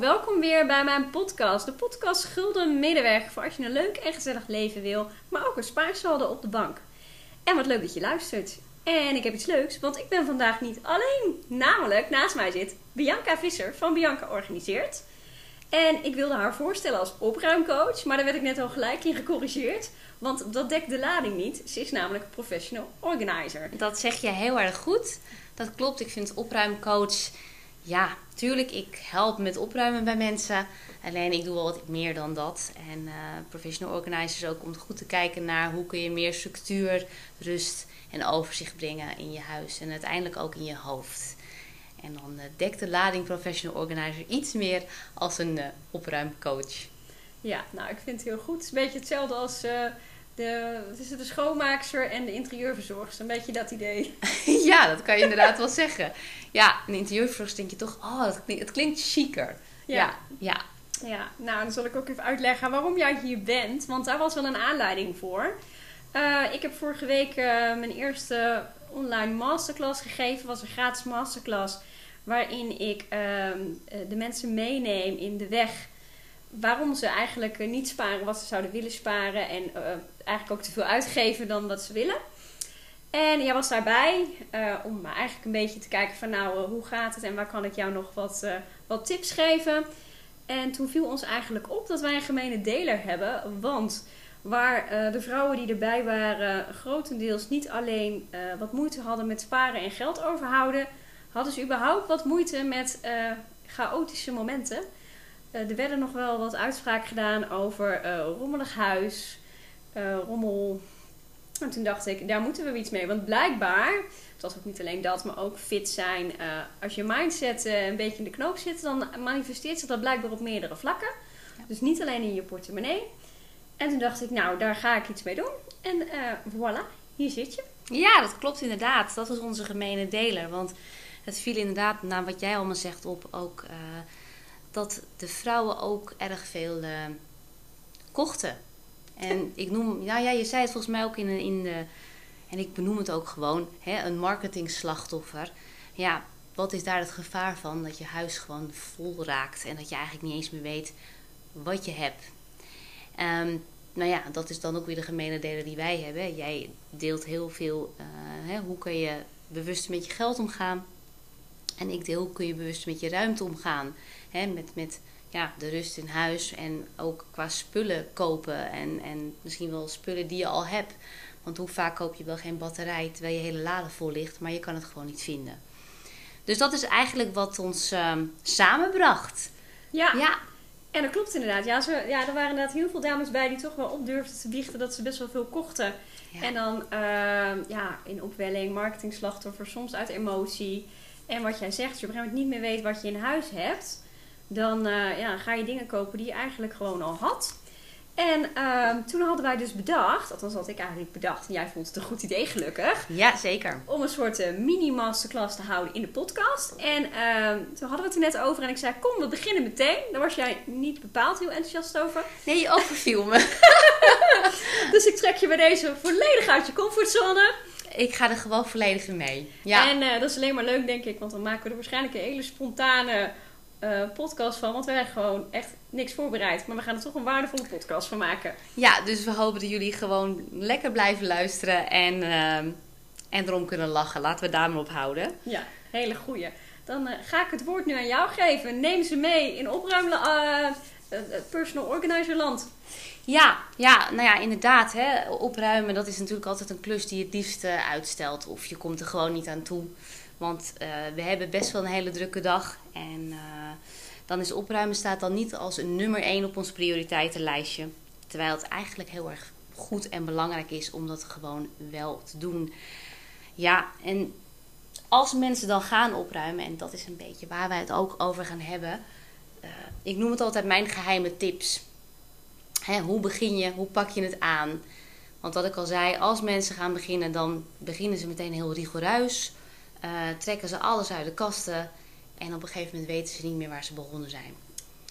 welkom weer bij mijn podcast. De podcast Gulden Middenweg voor als je een leuk en gezellig leven wil, maar ook een spaarsaldo op de bank. En wat leuk dat je luistert. En ik heb iets leuks, want ik ben vandaag niet alleen. Namelijk, naast mij zit Bianca Visser van Bianca Organiseert. En ik wilde haar voorstellen als opruimcoach, maar daar werd ik net al gelijk in gecorrigeerd. Want dat dekt de lading niet. Ze is namelijk professional organizer. Dat zeg je heel erg goed. Dat klopt. Ik vind opruimcoach. Ja, tuurlijk, ik help met opruimen bij mensen. Alleen ik doe wel wat meer dan dat. En uh, professional organizer ook om goed te kijken naar hoe kun je meer structuur, rust en overzicht brengen in je huis. En uiteindelijk ook in je hoofd. En dan uh, dekt de lading professional organizer iets meer als een uh, opruimcoach. Ja, nou ik vind het heel goed. Een beetje hetzelfde als de, is het de schoonmaakster en de interieurverzorgster. Een beetje dat idee. ja, dat kan je inderdaad wel zeggen. Ja, een interieurverzorgster denk je toch, oh, dat klinkt, het klinkt chiquer. Ja. ja. ja. nou dan zal ik ook even uitleggen waarom jij hier bent. Want daar was wel een aanleiding voor. Uh, ik heb vorige week uh, mijn eerste online masterclass gegeven. was een gratis masterclass. Waarin ik uh, de mensen meeneem in de weg waarom ze eigenlijk niet sparen wat ze zouden willen sparen. En eigenlijk ook te veel uitgeven dan wat ze willen. En jij was daarbij uh, om eigenlijk een beetje te kijken van nou, uh, hoe gaat het en waar kan ik jou nog wat, uh, wat tips geven. En toen viel ons eigenlijk op dat wij een gemene deler hebben. Want waar de vrouwen die erbij waren grotendeels niet alleen wat moeite hadden met sparen en geld overhouden, hadden ze überhaupt wat moeite met chaotische momenten. er werden nog wel wat uitspraken gedaan over rommelig huis, uh, rommel. En toen dacht ik, daar moeten we iets mee. Want blijkbaar, het was ook niet alleen dat, maar ook fit zijn. Uh, als je mindset uh, een beetje in de knoop zit, dan manifesteert zich dat blijkbaar op meerdere vlakken. Dus niet alleen in je portemonnee. En toen dacht ik, nou, daar ga ik iets mee doen. En voilà, hier zit je. Ja, dat klopt inderdaad. Dat was onze gemene deler. Want het viel inderdaad, na wat jij allemaal zegt, op ook dat de vrouwen ook erg veel kochten. En ik noem, nou ja, je zei het volgens mij ook in, in de, en ik benoem het ook gewoon, hè, een marketing slachtoffer. Ja, wat is daar het gevaar van? Dat je huis gewoon vol raakt en dat je eigenlijk niet eens meer weet wat je hebt. Um, nou ja, dat is dan ook weer de gemene delen die wij hebben. Jij deelt heel veel, uh, hè, hoe kun je bewust met je geld omgaan. En ik deel hoe kun je bewust met je ruimte omgaan. Hè, met, met ja, de rust in huis en ook qua spullen kopen. En, en misschien wel spullen die je al hebt. Want hoe vaak koop je wel geen batterij terwijl je hele lade vol ligt, maar je kan het gewoon niet vinden. Dus dat is eigenlijk wat ons um, samenbracht. Ja. ja. En dat klopt inderdaad. Ja, ze, ja, er waren inderdaad heel veel dames bij die toch wel opdurfden te biechten dat ze best wel veel kochten. En dan uh, ja, in opwelling, marketing slachtoffer, soms uit emotie. En wat jij zegt, als je op een gegeven moment niet meer weet wat je in huis hebt, dan uh, ja, ga je dingen kopen die je eigenlijk gewoon al had. En uh, toen hadden wij dus bedacht, althans had ik eigenlijk bedacht, en jij vond het een goed idee gelukkig. Ja, zeker. Om een soort uh, mini-masterclass te houden in de podcast. En ehm, toen hadden we het er net over en ik zei, kom, we beginnen meteen. Daar was jij niet bepaald heel enthousiast over. Nee, je overviel me. dus ik trek je bij deze volledig uit je comfortzone. Ik ga er gewoon volledig in mee. Ja. En uh, dat is alleen maar leuk, denk ik, want dan maken we er waarschijnlijk een hele spontane uh, podcast van. Want wij hebben gewoon echt niks voorbereid. Maar we gaan er toch een waardevolle podcast van maken. Ja, dus we hopen dat jullie gewoon lekker blijven luisteren en, uh, en erom kunnen lachen. Laten we daar maar op houden. Ja, hele goeie. Dan uh, ga ik het woord nu aan jou geven. Neem ze mee in opruim uh, personal organizer land. Ja, ja, nou ja, inderdaad. Hè, opruimen, dat is natuurlijk altijd een klus die je het liefst uitstelt. Of je komt er gewoon niet aan toe. Want uh, we hebben best wel een hele drukke dag. En uh, dan is opruimen staat dan niet als een nummer 1 op ons prioriteitenlijstje. Terwijl het eigenlijk heel erg goed en belangrijk is om dat gewoon wel te doen. Ja, en als mensen dan gaan opruimen, en dat is een beetje waar wij het ook over gaan hebben. Uh, ik noem het altijd mijn geheime tips. Hè, hoe begin je? Hoe pak je het aan? Want wat ik al zei, als mensen gaan beginnen, dan beginnen ze meteen heel rigoureus. Uh, trekken ze alles uit de kasten. En op een gegeven moment weten ze niet meer waar ze begonnen zijn.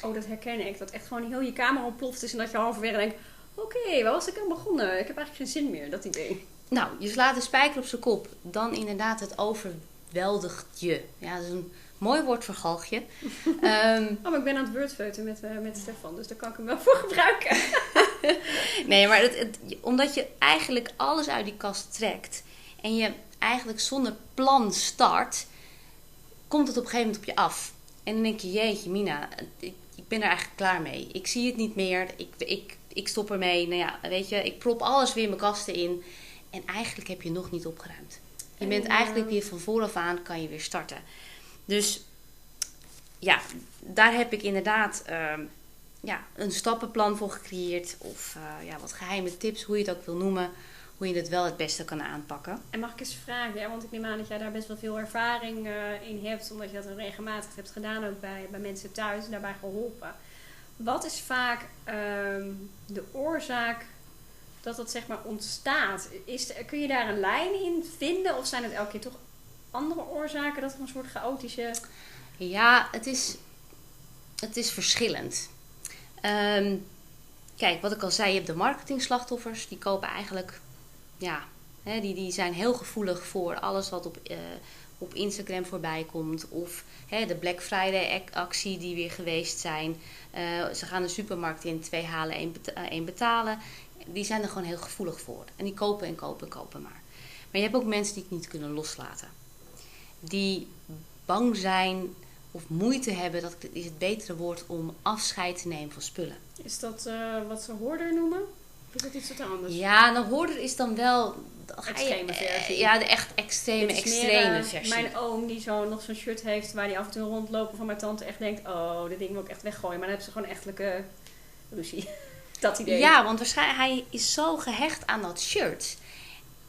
Oh, dat herken ik. Dat echt gewoon heel je kamer ontploft is en dat je halverwege denkt... Oké, okay, waar was ik aan begonnen? Ik heb eigenlijk geen zin meer, dat idee. Nou, je slaat de spijker op zijn kop. Dan inderdaad, het overweldigt je. Ja, dat is een Mooi woord voor galgje. Ehm, oh, maar ik ben aan het wordfeuten met, uh, met Stefan, dus daar kan ik hem wel voor gebruiken. nee, maar het, het, omdat je eigenlijk alles uit die kast trekt en je eigenlijk zonder plan start, komt het op een gegeven moment op je af. En dan denk je, jeetje Mina, ik, ik ben er eigenlijk klaar mee. Ik zie het niet meer, ik, ik, ik stop ermee. Nou ja, weet je, ik prop alles weer mijn kasten in. En eigenlijk heb je nog niet opgeruimd. Je bent eigenlijk weer van vooraf aan, kan je weer starten. Dus ja, daar heb ik inderdaad uh, ja, een stappenplan voor gecreëerd. Of uh, ja, wat geheime tips, hoe je het ook wil noemen. Hoe je het wel het beste kan aanpakken. En mag ik eens vragen, want ik neem aan dat jij daar best wel veel ervaring uh, in hebt. Omdat je dat regelmatig hebt gedaan, ook bij, bij mensen thuis, daarbij geholpen. Wat is vaak ehm, de oorzaak dat dat zeg maar ontstaat? Is, kun je daar een lijn in vinden? Of zijn het elke keer toch andere oorzaken dat er een soort chaotische... Ja, het is, het is verschillend. Ehm, kijk, wat ik al zei, je hebt de marketing-slachtoffers. Die kopen eigenlijk, ja, hè, die, die zijn heel gevoelig voor alles wat op, uh, op Instagram voorbij komt. Of hè, de Black Friday actie die weer geweest zijn. Uh, ze gaan de supermarkt in, twee halen, één, beta één betalen. Die zijn er gewoon heel gevoelig voor. En die kopen en kopen en kopen maar. Maar je hebt ook mensen die het niet kunnen loslaten die bang zijn of moeite hebben, dat is het betere woord om afscheid te nemen van spullen. Is dat wat ze hoorder noemen? Is dat iets wat anders? Ja, een hoorder is dan wel... Extreme je, versie. Ja, de echt extreme, extreme uh, versie. Mijn oom die zo nog zo'n shirt heeft waar hij af en toe rondlopen van mijn tante echt denkt... Oh, dit ding wil ik echt weggooien. Maar dan hebben ze gewoon echtelijke ruzie. dat idee. Ja, want waarschijnlijk hij is zo gehecht aan dat shirt.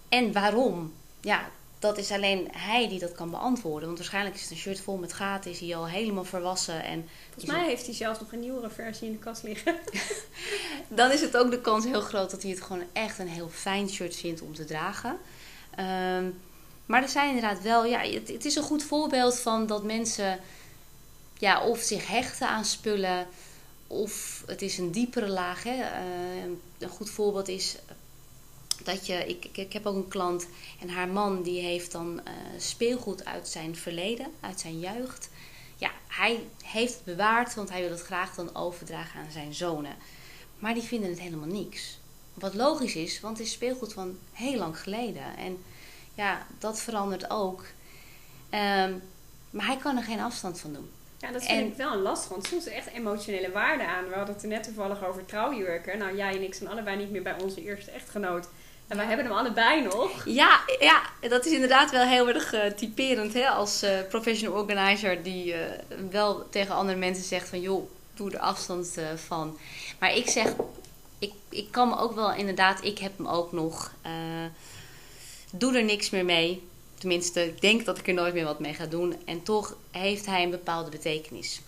En waarom? Ja, dat is alleen hij die dat kan beantwoorden. Want waarschijnlijk is het een shirt vol met gaten, is hij al helemaal verwassen. En Volgens mij heeft hij zelfs nog een nieuwere versie in de kast liggen. Dan is het ook de kans heel groot dat hij het gewoon echt een heel fijn shirt vindt om te dragen. Um, maar er zijn inderdaad wel, ja, het, het, is een goed voorbeeld van dat mensen ja, of zich hechten aan spullen, of het is een diepere laag. Hè. Uh, een goed voorbeeld is dat je, ik, ik, ik, heb ook een klant en haar man die heeft dan uh, speelgoed uit zijn verleden, uit zijn jeugd. Ja, hij heeft het bewaard, want hij wil het graag dan overdragen aan zijn zonen. Maar die vinden het helemaal niks. Wat logisch is, want het is speelgoed van heel lang geleden. En ja, dat verandert ook. Um, maar hij kan er geen afstand van doen. Ja, dat vind en, ik wel een last, want soms is er echt emotionele waarde aan. We hadden het er net toevallig over trouwjurken. Nou, jij en ik zijn allebei niet meer bij onze eerste echtgenoot. En wij hebben hem allebei nog. Ja, ja, dat is inderdaad wel heel erg uh, typerend hè? als uh, professional organizer die uh, wel tegen andere mensen zegt van joh, doe er afstand van. Maar ik zeg, ik, ik kan me ook wel inderdaad, ik heb hem ook nog, doe er niks meer mee. Tenminste, ik denk dat ik er nooit meer wat mee ga doen. En toch heeft hij een bepaalde betekenis.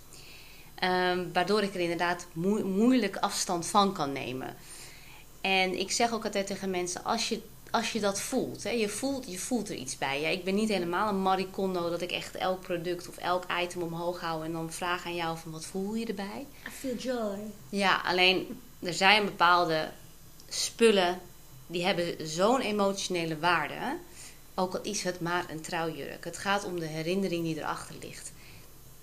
Um, waardoor ik er inderdaad moe moeilijk afstand van kan nemen. En ik zeg ook altijd tegen mensen, als je, als je dat voelt, hè, je voelt, je voelt er iets bij. Ja, ik ben niet helemaal een maricondo dat ik echt elk product of elk item omhoog hou en dan vraag aan jou van wat voel je erbij? I feel joy. Ja, alleen er zijn bepaalde spullen die hebben zo'n emotionele waarde. Ook al is het maar een trouwjurk. Het gaat om de herinnering die erachter ligt.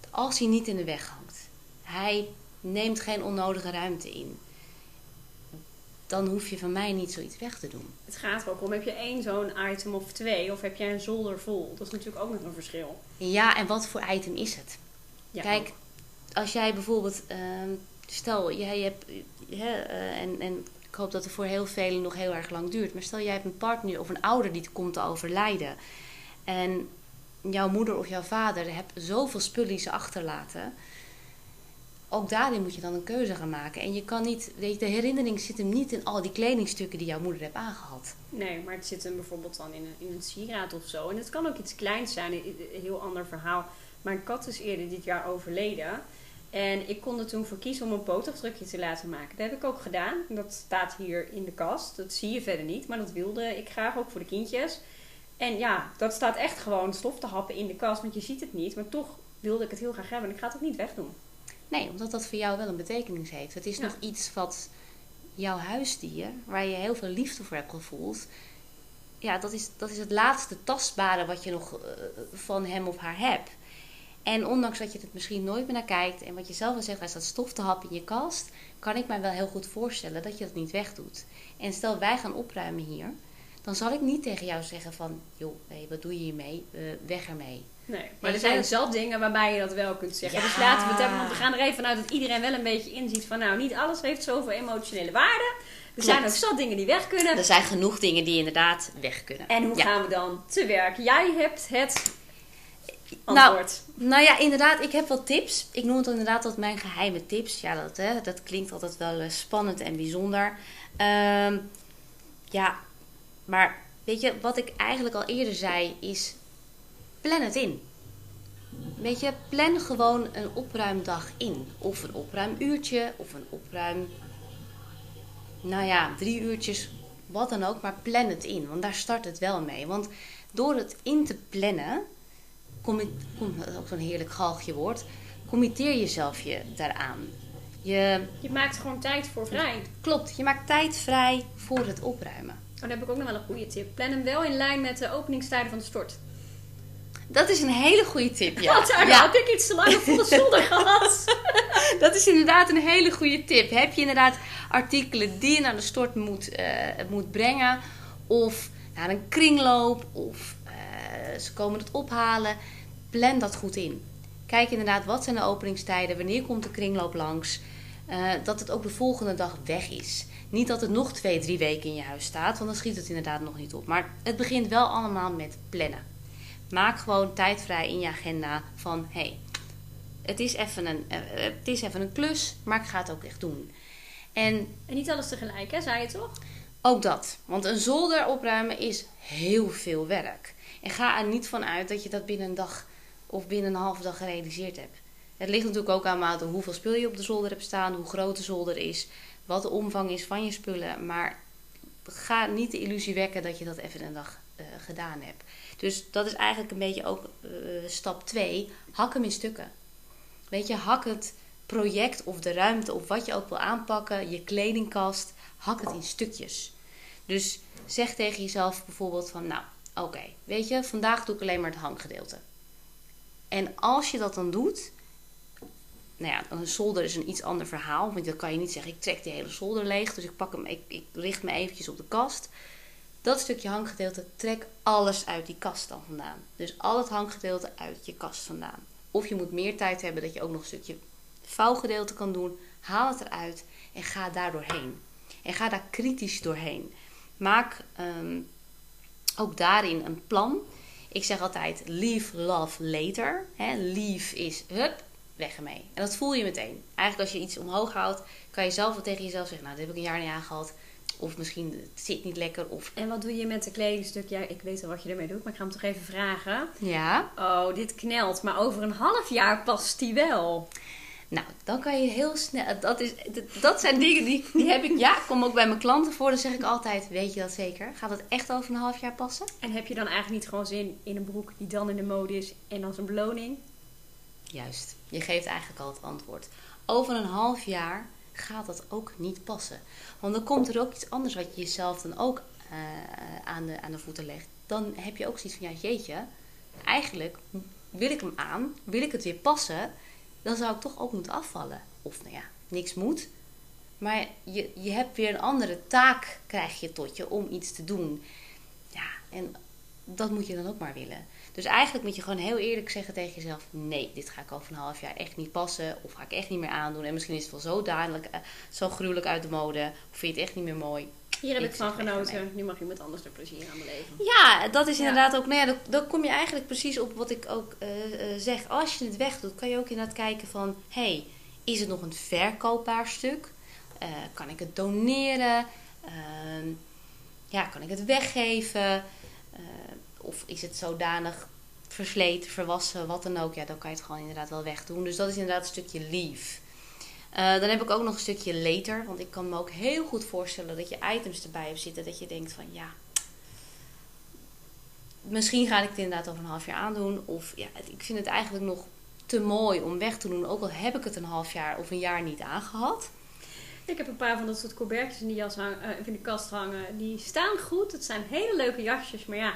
Als hij niet in de weg hangt. Hij neemt geen onnodige ruimte in dan hoef je van mij niet zoiets weg te doen. Het gaat er ook om, heb je één zo'n item of twee, of heb jij een zolder vol? Dat is natuurlijk ook nog een verschil. Ja, en wat voor item is het? Ja, Kijk, als jij bijvoorbeeld, uh, stel jij hebt, hè, uh, en, en ik hoop dat het voor heel velen nog heel erg lang duurt, maar stel jij hebt een partner of een ouder die komt te overlijden. En jouw moeder of jouw vader hebt zoveel spullen die ze achterlaten ook daarin moet je dan een keuze gaan maken. En je kan niet, weet je, de herinnering zit hem niet in al die kledingstukken die jouw moeder hebt aangehad. Nee, maar het zit hem bijvoorbeeld dan in een, in sieraad of zo. En het kan ook iets kleins zijn, een, heel ander verhaal. Mijn kat is eerder dit jaar overleden. En ik kon er toen voor kiezen om een pootafdrukje te laten maken. Dat heb ik ook gedaan. Dat staat hier in de kast. Dat zie je verder niet, maar dat wilde ik graag ook voor de kindjes. En ja, dat staat echt gewoon stof te happen in de kast, want je ziet het niet. Maar toch wilde ik het heel graag hebben en ik ga het ook niet wegdoen. Nee, omdat dat voor jou wel een betekenis heeft. Het is nog iets wat jouw huisdier, waar je heel veel liefde voor hebt gevoeld, ja, dat is, dat is het laatste tastbare wat je nog uh, van hem of haar hebt. En ondanks dat je het misschien nooit meer naar kijkt en wat je zelf al zegt, hij staat stof te happen in je kast, kan ik mij wel heel goed voorstellen dat je dat niet wegdoet. En stel wij gaan opruimen hier, dan zal ik niet tegen jou zeggen van, joh, hé, wat doe je hiermee? Uh, weg ermee. Nee, maar er zijn zat dingen waarbij je dat wel kunt zeggen. Dus laten we het hebben, want we gaan er even vanuit dat iedereen wel een beetje inziet van, nou, niet alles heeft zoveel emotionele waarde. Er zijn ook zat dingen die weg kunnen. Er zijn genoeg dingen die inderdaad weg kunnen. En hoe gaan we dan te werk? Jij hebt het antwoord. Nou, nou ja, inderdaad, ik heb wat tips. Ik noem het inderdaad wat mijn geheime tips. Ja, dat, hè, dat klinkt altijd wel eh, spannend en bijzonder. Ehm, ja, maar weet je, wat ik eigenlijk al eerder zei is plan het in. Weet je, plan gewoon een opruimdag in. Of een opruimuurtje, of een opruim... Nou ja, drie uurtjes, wat dan ook. Maar plan het in, want daar start het wel mee. Want door het in te plannen, kom, kom ook zo'n heerlijk galgje woord, committeer jezelf je daaraan. Je, je maakt gewoon tijd voor vrij. Klopt, je maakt tijd vrij voor het opruimen. Oh, dan heb ik ook nog wel een goede tip. Plan hem wel in lijn met de openingstijden van de stort. Dat is een hele goede tip, ja. Want daar had ik iets te lang de zolder gehad. dat is inderdaad een hele goede tip. Heb je inderdaad artikelen die je naar de stort moet, uh, moet brengen... of naar een kringloop, of uh, ze komen het ophalen... plan dat goed in. Kijk inderdaad, wat zijn de openingstijden? Wanneer komt de kringloop langs? Uh, dat het ook de volgende dag weg is. Niet dat het nog twee, drie weken in je huis staat, want dan schiet het inderdaad nog niet op. Maar het begint wel allemaal met plannen. Maak gewoon tijd vrij in je agenda van hé, hey, het, is even een, uh, het is even een klus, maar ik ga het ook echt doen. En, en niet alles tegelijk, hè, zei je toch? Ook dat. Want een zolder opruimen is heel veel werk. En ga er niet van uit dat je dat binnen een dag of binnen een halve dag gerealiseerd hebt. Het ligt natuurlijk ook aan mate hoeveel spul je op de zolder hebt staan, hoe groot de zolder is, wat de omvang is van je spullen. Maar ga niet de illusie wekken dat je dat even een dag uh, gedaan hebt. Dus dat is eigenlijk een beetje ook uh, stap 2. Hak hem in stukken. Weet je, hak het project of de ruimte of wat je ook wil aanpakken, je kledingkast, hak het in stukjes. Dus zeg tegen jezelf bijvoorbeeld van, nou, oké, weet je, vandaag doe ik alleen maar het hanggedeelte. En als je dat dan doet, nou ja, een zolder is een iets ander verhaal. Want dan kan je niet zeggen, ik trek die hele zolder leeg. Dus ik pak hem, ik, ik richt me eventjes op de kast. Dat stukje hanggedeelte, trek alles uit die kast dan vandaan. Dus al het hanggedeelte uit je kast vandaan. Of je moet meer tijd hebben dat je ook nog een stukje vouwgedeelte kan doen. Haal het eruit en ga daar doorheen. En ga daar kritisch doorheen. Maak um, ook daarin een plan. Ik zeg altijd leave love later. Leave is hup, weg ermee. En dat voel je meteen. Eigenlijk als je iets omhoog houdt, kan je zelf wel tegen jezelf zeggen, nou, dat heb ik een jaar niet aangehad. Of misschien het zit niet lekker. Of... En wat doe je met de kledingstuk? Ja, ik weet wel wat je ermee doet, maar ik ga hem toch even vragen. Ja. Oh, dit knelt. Maar over een half jaar past die wel. Nou, dan kan je heel snel. Dat, is, dat zijn dingen die, die heb ik. Ja, kom ook bij mijn klanten voor. Dan zeg ik altijd: Weet je dat zeker? Gaat het echt over een half jaar passen? En heb je dan eigenlijk niet gewoon zin in een broek die dan in de mode is en als een beloning? Juist. Je geeft eigenlijk al het antwoord. Over een half jaar gaat dat ook niet passen. Want dan komt er ook iets anders wat je jezelf dan ook uh, aan, de, aan de voeten legt. Dan heb je ook zoiets van: Ja, jeetje. Eigenlijk wil ik hem aan, wil ik het weer passen dan zou ik toch ook moeten afvallen. Of nou ja, niks moet. Maar je, je hebt weer een andere taak, krijg je tot je, om iets te doen. Ja, en dat moet je dan ook maar willen. Dus eigenlijk moet je gewoon heel eerlijk zeggen tegen jezelf: nee, dit ga ik over een half jaar echt niet passen. Of ga ik echt niet meer aandoen. En misschien is het wel zo dadelijk, uh, zo gruwelijk uit de mode. Of vind je het echt niet meer mooi. Hier heb ik, van genoten. Nu mag je met anders er plezier aan beleven. Ja, dat is inderdaad ook. Nou ja, dan, kom je eigenlijk precies op wat ik ook uh, zeg. Als je het wegdoet, kan je ook inderdaad kijken van: hey, is het nog een verkoopbaar stuk? Uh, kan ik het doneren? Ehm, ja, kan ik het weggeven? Of is het zodanig versleten, verwassen, wat dan ook? Ja, dan kan je het gewoon inderdaad wel wegdoen. Dus dat is inderdaad een stukje lief. Uh, dan heb ik ook nog een stukje later. Want ik kan me ook heel goed voorstellen dat je items erbij hebt zitten. Dat je denkt van ja. Misschien ga ik het inderdaad over een half jaar aandoen. Of ja, ik vind het eigenlijk nog te mooi om weg te doen. Ook al heb ik het een half jaar of een jaar niet aangehad. Ik heb een paar van dat soort colbertjes in, die jas uh, in de kast hangen. Die staan goed. Het zijn hele leuke jasjes. Maar ja,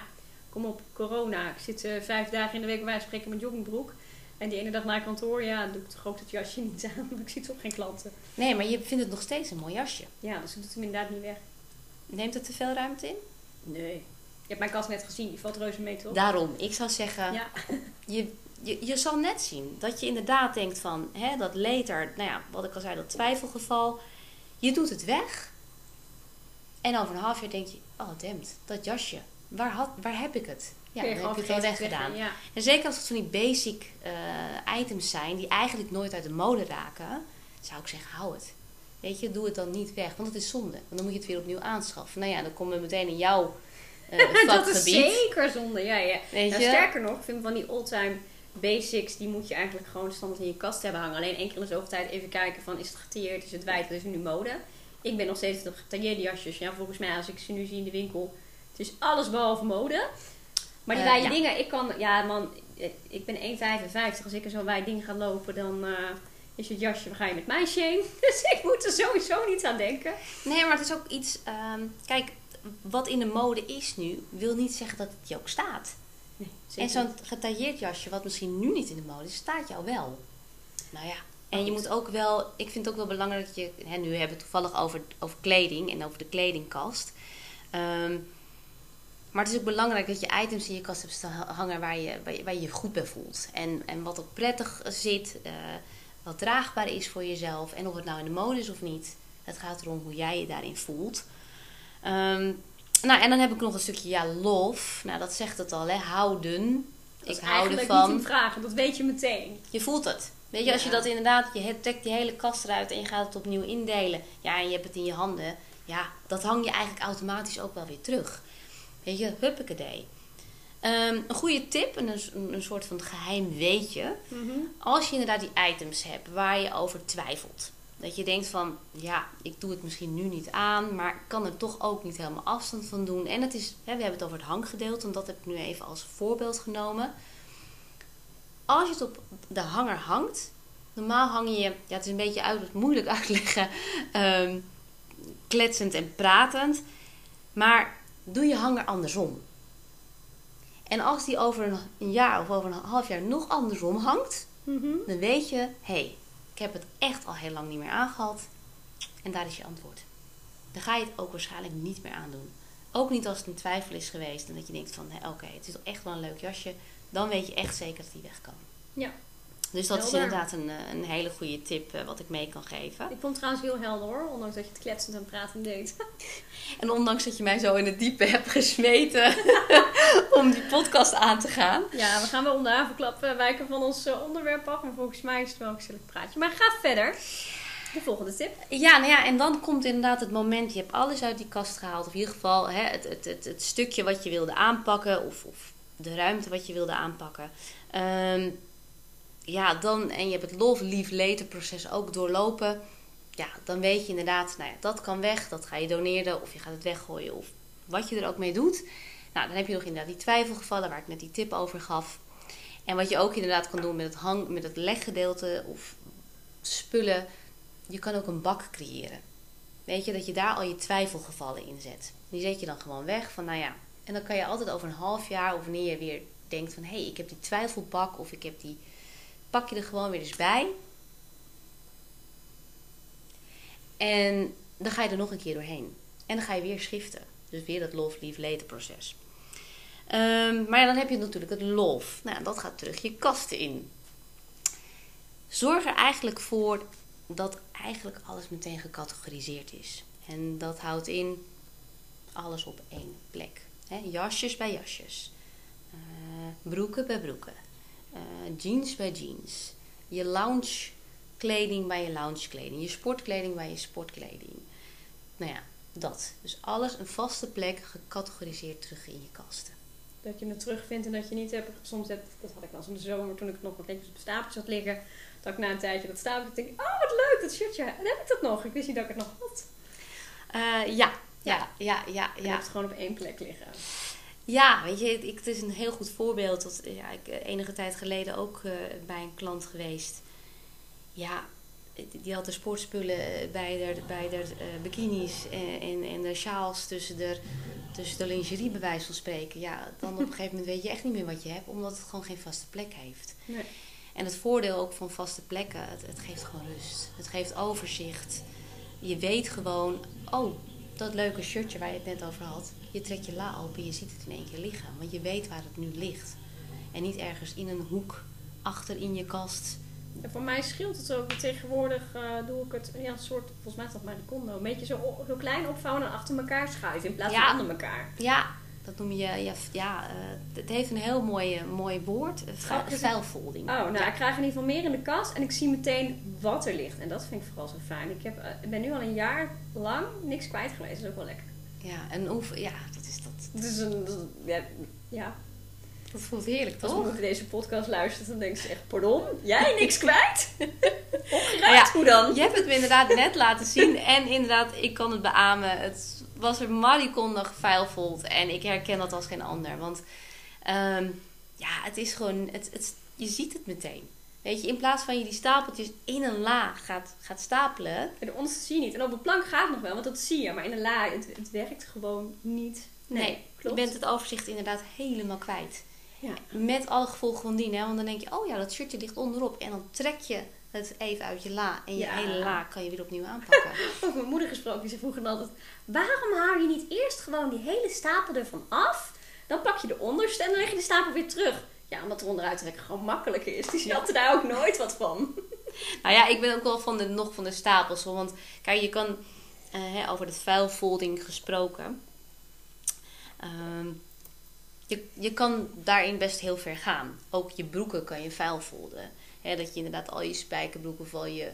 kom op, corona. Ik zit uh, vijf dagen in de week bij wijze van spreken met joggingbroek. En die ene dag naar kantoor, ja, doe ik toch ook het jasje niet aan. Want ik zie toch geen klanten. Nee, maar je vindt het nog steeds een mooi jasje. Ja, dus ik het hem inderdaad niet weg. Neemt het te veel ruimte in? Nee. Je hebt mijn kast net gezien, die valt reuze mee toch? Daarom, ik zou zeggen, Ja. je, je, je zal net zien dat je inderdaad denkt van, hè, dat later, nou ja, wat ik al zei, dat twijfelgeval, je doet het weg. En over een half jaar denk je, oh damn, dat jasje, waar, had, waar heb ik het? Ja, dan heb je het wel weggedaan. Ja. En zeker als het van die basic eh, items zijn, die eigenlijk nooit uit de mode raken, zou ik zeggen, hou het. Weet je, doe het dan niet weg, want het is zonde. Want dan moet je het weer opnieuw aanschaffen. Nou ja, dan komen we meteen in jouw eh dat is zeker zonde, ja, ja. Weet je? sterker nog, ik vind van die oldtime basics, die moet je eigenlijk gewoon standaard in je kast hebben hangen. Alleen één keer in de zoveel tijd even kijken van, is het getailleerd, is het wijd, wat is nu mode? Ik ben nog steeds de getailleerde jasjes. Ja, volgens mij, als ik ze nu zie in de winkel, is alles behalve mode. Maar die Eh, wijde ja. dingen, ik kan, ja man, ik ben 1,55. Als ik in zo'n wijd ding ga lopen, dan eh, is het jasje, waar ga je met mij heen? Dus ik moet er sowieso niet aan denken. Nee, maar het is ook iets. ehm, kijk, wat in de mode is nu, wil niet zeggen dat het je ook staat. Nee, En zo'n getailleerd jasje, wat misschien nu niet in de mode is, staat jou wel. Nou ja. En je moet ook wel, ik vind het ook wel belangrijk dat je, hè, nu hebben we het toevallig over, over kleding en over de kledingkast. Ehm, maar het is ook belangrijk dat je items in je kast hebt hangen waar je waar je, waar je, goed bij voelt. En, en wat ook prettig zit, eh, wat draagbaar is voor jezelf. En of het nou in de mode is of niet. Het gaat erom hoe jij je daarin voelt. Ehm, nou, en dan heb ik nog een stukje ja, love. Nou, dat zegt het al, hè. Houden. Ik hou ervan. niet in vragen, dat weet je meteen. Je voelt het. Weet je, als je dat inderdaad, je trekt die hele kast eruit en je gaat het opnieuw indelen. Ja, en je hebt het in je handen. Ja, dat hang je eigenlijk automatisch ook wel weer terug. Weet je, huppakee. Ehm een goede tip, en een, een soort van geheim weetje. Als je inderdaad die items hebt waar je over twijfelt. Dat je denkt van, ja, ik doe het misschien nu niet aan, maar ik kan er toch ook niet helemaal afstand van doen. En het is, hè, we hebben het over het hanggedeelte, en dat heb ik nu even als voorbeeld genomen. Als je het op de hanger hangt, normaal hang je, ja, het is een beetje uit, moeilijk uitleggen, ehm, kletsend en pratend, maar doe je hanger andersom. En als die over een, een jaar of over een half jaar nog andersom hangt, dan weet je, hé, hey, ik heb het echt al heel lang niet meer aangehad. En daar is je antwoord. Dan ga je het ook waarschijnlijk niet meer aandoen. Ook niet als het een twijfel is geweest en dat je denkt van, hé, oké, het is toch echt wel een leuk jasje. Dan weet je echt zeker dat die weg kan. Ja. Dus dat is inderdaad een, eh, een hele goede tip eh, wat ik mee kan geven. Ik vond trouwens heel helder hoor, ondanks dat je het kletsend en pratend deed. En ondanks dat je mij zo in het diepe hebt gesmeten om die podcast aan te gaan. Ja, we gaan wel om de havenklap eh, wijken van ons onderwerp af, maar volgens mij is het wel een gezellig praatje. Maar ga verder. De volgende tip. Ja, nou ja, en dan komt inderdaad het moment, je hebt alles uit die kast gehaald. Of in ieder geval hè, het, het, het, het stukje wat je wilde aanpakken. Of, of de ruimte wat je wilde aanpakken. Ehm, ja, dan, en je hebt het love, leave, later proces ook doorlopen. Ja, dan weet je inderdaad, nou ja, dat kan weg. Dat ga je doneren of je gaat het weggooien. Of wat je er ook mee doet. Nou, dan heb je nog inderdaad die twijfelgevallen waar ik net die tip over gaf. En wat je ook inderdaad kan doen met het, hang, met het leggedeelte of spullen. Je kan ook een bak creëren. Weet je, dat je daar al je twijfelgevallen in zet. Die zet je dan gewoon weg van, nou ja. En dan kan je altijd over een half jaar of wanneer je weer denkt van... hé, hey, ik heb die twijfelbak of ik heb die... Pak je er gewoon weer eens bij. En dan ga je er nog een keer doorheen. En dan ga je weer schiften. Dus weer dat love, leave, later proces. Ehm, maar dan heb je natuurlijk het love. Nou, dat gaat terug je kasten in. Zorg er eigenlijk voor dat eigenlijk alles meteen gecategoriseerd is. En dat houdt in alles op één plek. Jasjes bij jasjes. Eh, broeken bij broeken. Eh, jeans bij jeans. Je lounge kleding bij je lounge kleding. Je sportkleding bij je sportkleding. Nou ja, dat. Dus alles een vaste plek gecategoriseerd terug in je kasten. Dat je het terugvindt en dat je niet hebt. Soms heb, dat had ik wel eens in de zomer toen ik het nog wat netjes op stapeltje had liggen. Dat ik na een tijdje dat stapeltje denk, oh wat leuk dat shirtje. En heb ik dat nog? Ik wist niet dat ik het nog had. Eh, ja, ja, ja, ja, En je ja. hebt het gewoon op één plek liggen. Ja, weet je, ik, het is een heel goed voorbeeld. Dat, ja, ik eh, enige tijd geleden ook eh, bij een klant geweest. Ja, die had de sportspullen bij de, bij de eh, bikinis en, en, en de sjaals tussen de, tussen de lingerie, bij wijze van spreken. Ja, dan op een gegeven moment weet je echt niet meer wat je hebt, omdat het gewoon geen vaste plek heeft. Nee. En het voordeel ook van vaste plekken, het, het geeft gewoon rust. Het geeft overzicht. Je weet gewoon, oh, dat leuke shirtje waar je het net over had. Je trekt je la open, je ziet het in één keer liggen. Want je weet waar het nu ligt. En niet ergens in een hoek, achter in je kast. Voor mij scheelt het ook. Tegenwoordig eh, doe ik het, ja, een soort, volgens mij is dat mijn condo. Een beetje zo, zo klein opvouwen en achter elkaar schuiven in plaats Ja. van onder elkaar. Ja, dat noem je, ja, ja eh, het heeft een heel mooi, mooi woord. eh, Oh, het- Filefolding. Oh, nou, Ja. ik krijg in ieder geval meer in de kast en ik zie meteen wat er ligt. En dat vind ik vooral zo fijn. Ik, heb, ik ben nu al een jaar lang niks kwijt geweest. Dat is ook wel lekker. Ja, en hoe, ja, dat is dat. Het is een, dat ja, ja, Dat voelt heerlijk, als toch? iemand deze podcast luistert, dan denkt ze echt, pardon, jij niks kwijt? Ja. Hoe dan? Je hebt het me inderdaad net laten zien. En inderdaad, ik kan het beamen. Het was er marikondig gefilefuld. En ik herken dat als geen ander. Want ehm, ja, het is gewoon... Het, het, je ziet het meteen. Weet je, in plaats van je die stapeltjes in een laag gaat, gaat stapelen... En de onderste zie je niet. En op de plank gaat het nog wel, want dat zie je. Maar in de la, het, het werkt gewoon niet. Nee, klopt. je bent het overzicht inderdaad helemaal kwijt. Ja. Met alle gevolgen van dien. Hè? Want dan denk je, oh ja, dat shirtje ligt onderop. En dan trek je het even uit je la. En je Ja. hele la kan je weer opnieuw aanpakken. Over mijn moeder gesproken, die zei vroeger altijd... Waarom haal je niet eerst gewoon die hele stapel ervan af? Dan pak je de onderste en dan leg je de stapel weer terug. Ja, omdat er onderuit trekken gewoon makkelijker is. Die snapt er daar ook nooit wat van. Nou ja, ik ben ook wel van de, nog van de stapels. hoor. Want kijk, je kan eh, hè, over het vuilfolding gesproken. Ehm, je, je kan daarin best heel ver gaan. Ook je broeken kan je vuil folden. Hè, dat je inderdaad al je spijkerbroeken of al je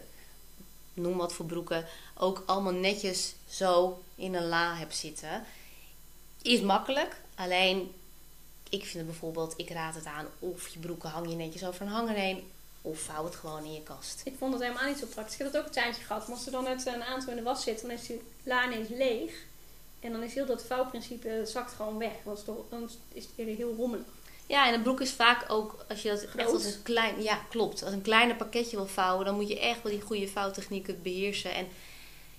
noem wat voor broeken ook allemaal netjes zo in een la hebt zitten. Is makkelijk. Alleen, ik vind het bijvoorbeeld, ik raad het aan of je broeken hang je netjes over een hanger heen. Of vouw het gewoon in je kast. Ik vond het helemaal niet zo praktisch. Ik heb dat ook een tijdje gehad. Maar als er dan net een aantal in de was zit, dan is die la ineens leeg. En dan is heel dat vouwprincipe, het zakt gewoon weg. Want het dan is het weer heel rommelig. Ja, en een broek is vaak ook, als je dat echt Groot. als een klein, ja klopt, als een kleiner pakketje wil vouwen, dan moet je echt wel die goede vouwtechnieken beheersen. En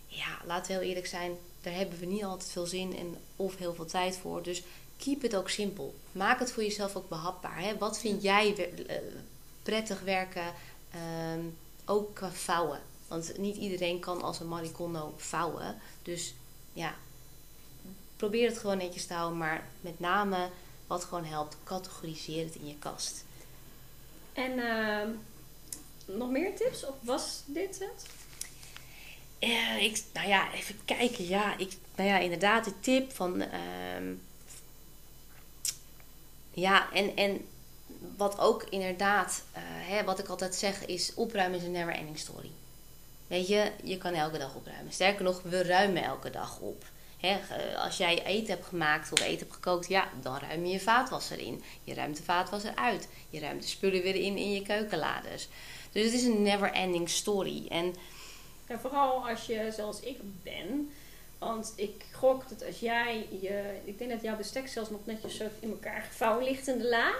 ja, laten we heel eerlijk zijn, daar hebben we niet altijd veel zin en of heel veel tijd voor. Dus keep het ook simpel. Maak het voor jezelf ook behapbaar. Hè? Wat vind jij eh, prettig werken, ehm, ook qua vouwen? Want niet iedereen kan als een maricondo vouwen. Dus ja, probeer het gewoon netjes te houden, maar met name wat gewoon helpt, categoriseer het in je kast. En ehm, nog meer tips? Of was dit het? Eh, ik, nou ja, even kijken. Ja, ik, nou ja, inderdaad, de tip van. ehm, ja, en, en wat ook inderdaad, eh, hè, wat ik altijd zeg, is opruimen is een never ending story. Weet je, je kan elke dag opruimen. Sterker nog, we ruimen elke dag op. Eh, als jij eten hebt gemaakt of eten hebt gekookt, ja, dan ruim je je vaatwasser in. Je ruimt de vaatwasser uit. Je ruimt de spullen weer in in je keukenladers. Dus het is een never ending story. En En vooral als je zoals ik ben. Want ik gok dat als jij je... Ik denk dat jouw bestek zelfs nog netjes zo in elkaar gevouwen ligt in de la.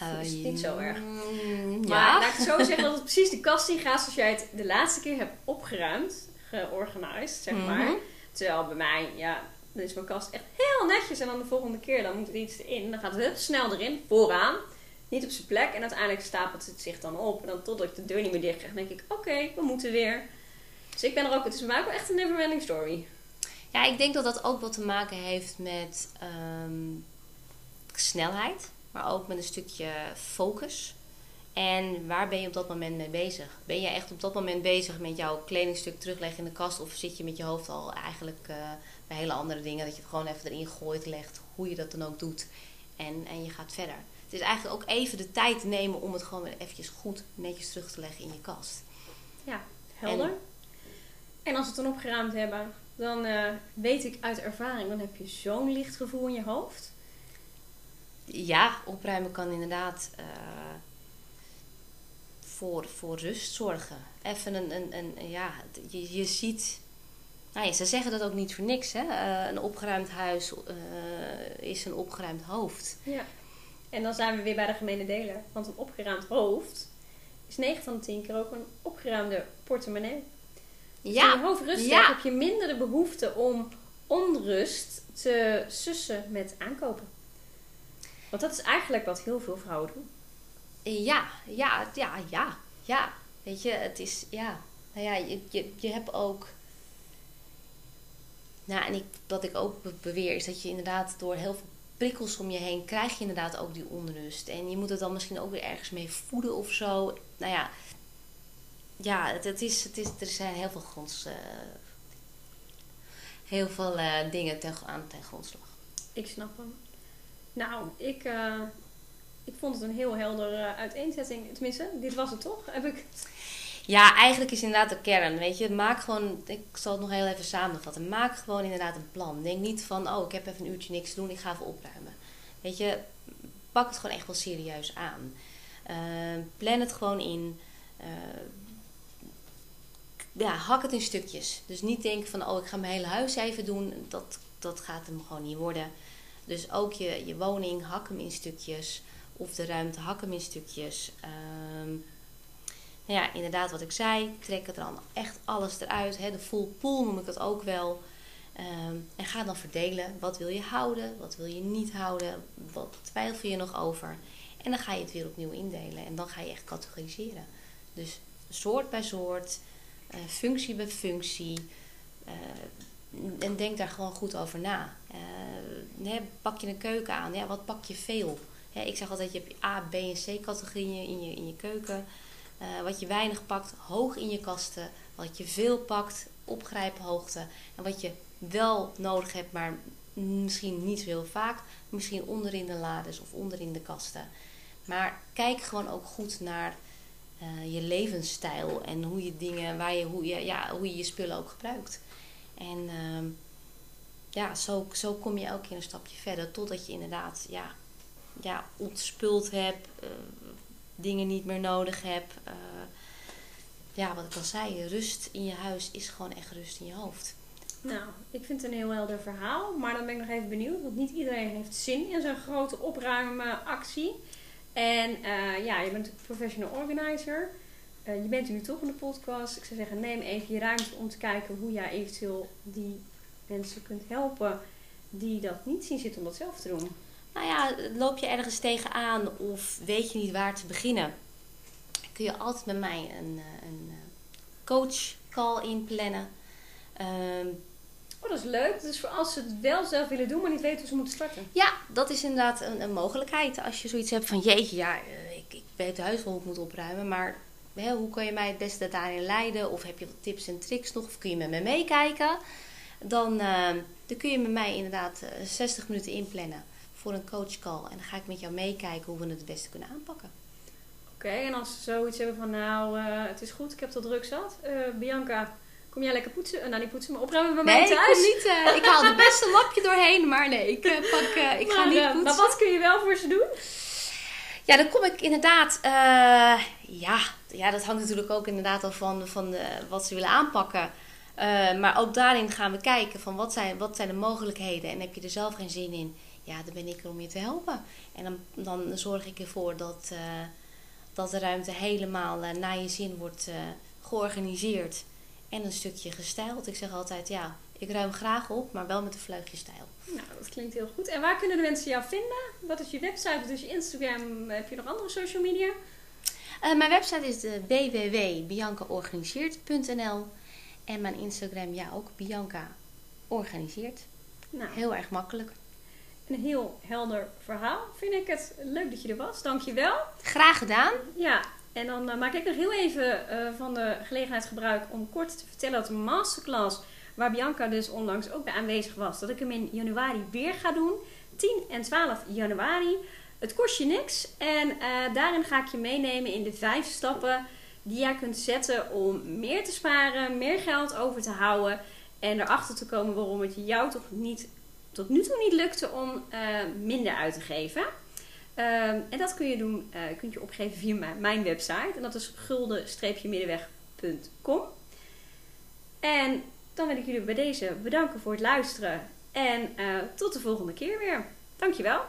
Eh, is niet zo erg. mm, Maar ja. laat ik het zo zeggen dat het precies de kast in gaat zoals jij het de laatste keer hebt opgeruimd. Georganiseerd, zeg maar. Mhm. Terwijl bij mij, ja, dan is mijn kast echt heel netjes. En dan de volgende keer, dan moet er iets erin. Dan gaat het snel erin, vooraan. Niet op zijn plek. En uiteindelijk stapelt het zich dan op. En dan totdat ik de deur niet meer dicht krijg, denk ik, oké, we moeten weer. Dus ik ben er ook, het is bij mij ook wel echt een neverending story. Ja, ik denk dat dat ook wat te maken heeft met ehm, snelheid, maar ook met een stukje focus. En waar ben je op dat moment mee bezig? Ben je echt op dat moment bezig met jouw kledingstuk terugleggen in de kast? Of zit je met je hoofd al eigenlijk eh, bij hele andere dingen? Dat je het gewoon even erin gooit, legt, hoe je dat dan ook doet. En, en je gaat verder. Het is eigenlijk ook even de tijd nemen om het gewoon eventjes goed netjes terug te leggen in je kast. Ja, helder. En, als we het dan opgeruimd hebben, dan eh, weet ik uit ervaring, dan heb je zo'n licht gevoel in je hoofd. Ja, opruimen kan inderdaad eh, voor, voor rust zorgen. Even een, een, een ja, je, je ziet. Nou ja, ze zeggen dat ook niet voor niks. Hè? Eh, een opgeruimd huis is een opgeruimd hoofd. Ja. En dan zijn we weer bij de gemene deler. Want een opgeruimd hoofd is 9 van de 10 keer ook een opgeruimde portemonnee. Als je hoofd rustig Ja. heb je minder de behoefte om onrust te sussen met aankopen. Want dat is eigenlijk wat heel veel vrouwen doen. Ja, ja, ja, ja, ja. Weet je, het is, ja. Nou ja, je, je, je hebt ook... Nou, en ik, wat ik ook beweer is dat je inderdaad door heel veel prikkels om je heen krijg je inderdaad ook die onrust. En je moet het dan misschien ook weer ergens mee voeden of zo. Nou ja, ja het, het is, het is, er zijn heel veel gronds... Uh, heel veel uh, dingen ten, aan ten grondslag. Ik snap hem. Nou, ik, uh, ik vond het een heel helder uiteenzetting. Tenminste, dit was het toch? Heb ik... Ja, eigenlijk is inderdaad de kern. Weet je, maak gewoon, ik zal het nog heel even samenvatten. Maak gewoon inderdaad een plan. Denk niet van, oh, ik heb even een uurtje niks te doen, ik ga even opruimen. Weet je, pak het gewoon echt wel serieus aan. Plan het gewoon in. Uh, ja, hak het in stukjes. Dus niet denken van, oh, ik ga mijn hele huis even doen. Dat, dat gaat hem gewoon niet worden. Dus ook je, je woning, hak hem in stukjes. Of de ruimte, hak hem in stukjes. Uh, nou ja, inderdaad wat ik zei, trek het dan echt alles eruit. De full pool noem ik het ook wel. Ehm, en ga dan verdelen. Wat wil je houden? Wat wil je niet houden? Wat twijfel je nog over? En dan ga je het weer opnieuw indelen. En dan ga je echt categoriseren. Dus soort bij soort, uh, functie bij functie. Uh, en denk daar gewoon goed over na. Uh, pak je een keuken aan? Ja, wat pak je veel? ik zeg altijd, je hebt A, B en C categorieën in je, in je keuken. Wat je weinig pakt, hoog in je kasten. Wat je veel pakt, opgrijphoogte. En wat je wel nodig hebt, maar misschien niet zo heel vaak. Misschien onderin de lades of onderin de kasten. Maar kijk gewoon ook goed naar je levensstijl en hoe je dingen, waar je, hoe, je, ja, hoe je je spullen ook gebruikt. En uh, ja, zo, zo kom je elke keer een stapje verder. Totdat je inderdaad ja, ja, ontspult hebt, uh, dingen niet meer nodig hebt. Uh, ja, wat ik al zei, rust in je huis is gewoon echt rust in je hoofd. Nou, ik vind het een heel helder verhaal. Maar dan ben ik nog even benieuwd. Want niet iedereen heeft zin in zo'n grote opruimactie. En uh, ja, je bent een professional organizer. Uh, je bent nu toch in de podcast. Ik zou zeggen, neem even je ruimte om te kijken hoe jij eventueel die mensen kunt helpen die dat niet zien zitten om dat zelf te doen. Nou ja, loop je ergens tegenaan of weet je niet waar te beginnen? Kun je altijd met mij een, eh, een coach call inplannen. Um, Oh, dat is leuk. Dus voor als ze het wel zelf willen doen, maar niet weten hoe ze moeten starten. Ja, dat is inderdaad een, een mogelijkheid. Als je zoiets hebt van, jeetje, ja, eh, ik, ik weet huis wel hoe ik moet opruimen, maar hè, hoe kan je mij het beste daarin leiden? Of heb je wat tips en tricks nog? Of kun je met me meekijken? Dan, uh, dan kun je met mij inderdaad 60 eh, minuten inplannen voor een coachcall. En dan ga ik met jou meekijken hoe we het het beste kunnen aanpakken. Oké, en als ze zoiets hebben van, nou, uh, het is goed, ik heb het al druk zat. Bianca, Kom jij lekker poetsen? Uh, nou, niet poetsen, maar opruimen bij mij thuis? Nee, ik niet. Uh, ik haal de beste lapje doorheen, maar nee, ik, uh, pak, ik maar, ga niet poetsen. Maar wat kun je wel voor ze doen? Ja, dan kom ik inderdaad... ja, ja, dat hangt natuurlijk ook inderdaad al van, van wat ze willen aanpakken. maar ook daarin gaan we kijken van wat zijn, wat zijn de mogelijkheden. En heb je er zelf geen zin in? Ja, dan ben ik er om je te helpen. En dan, dan zorg ik ervoor dat, dat de ruimte helemaal naar je zin wordt georganiseerd en een stukje gestyled. Ik zeg altijd, ja, ik ruim graag op, maar wel met een vleugje stijl. Nou, dat klinkt heel goed. En waar kunnen de mensen jou vinden? Wat is je website? Wat is je Instagram? Heb je nog andere social media? Uh, mijn website is de www.biancaorganiseert.nl en mijn Instagram, ja, ook Bianca Organiseert. Nou, heel erg makkelijk. Een heel helder verhaal, vind ik het. Leuk dat je er was. Dank je wel. Graag gedaan. Ja, en dan uh, maak ik nog heel even uh, van de gelegenheid gebruik om kort te vertellen dat de masterclass, waar Bianca dus onlangs ook bij aanwezig was, dat ik hem in januari weer ga doen. 10 en 12 januari. Het kost je niks. En uh, daarin ga ik je meenemen in de vijf stappen die jij kunt zetten om meer te sparen, meer geld over te houden. En erachter te komen waarom het jou toch niet, tot nu toe niet lukte om minder uit te geven. Ehm, en dat kun je doen, uh, kunt je opgeven via mijn, website. En dat is gulden-middenweg.com. En dan wil ik jullie bij deze bedanken voor het luisteren. En uh, tot de volgende keer weer. Dankjewel.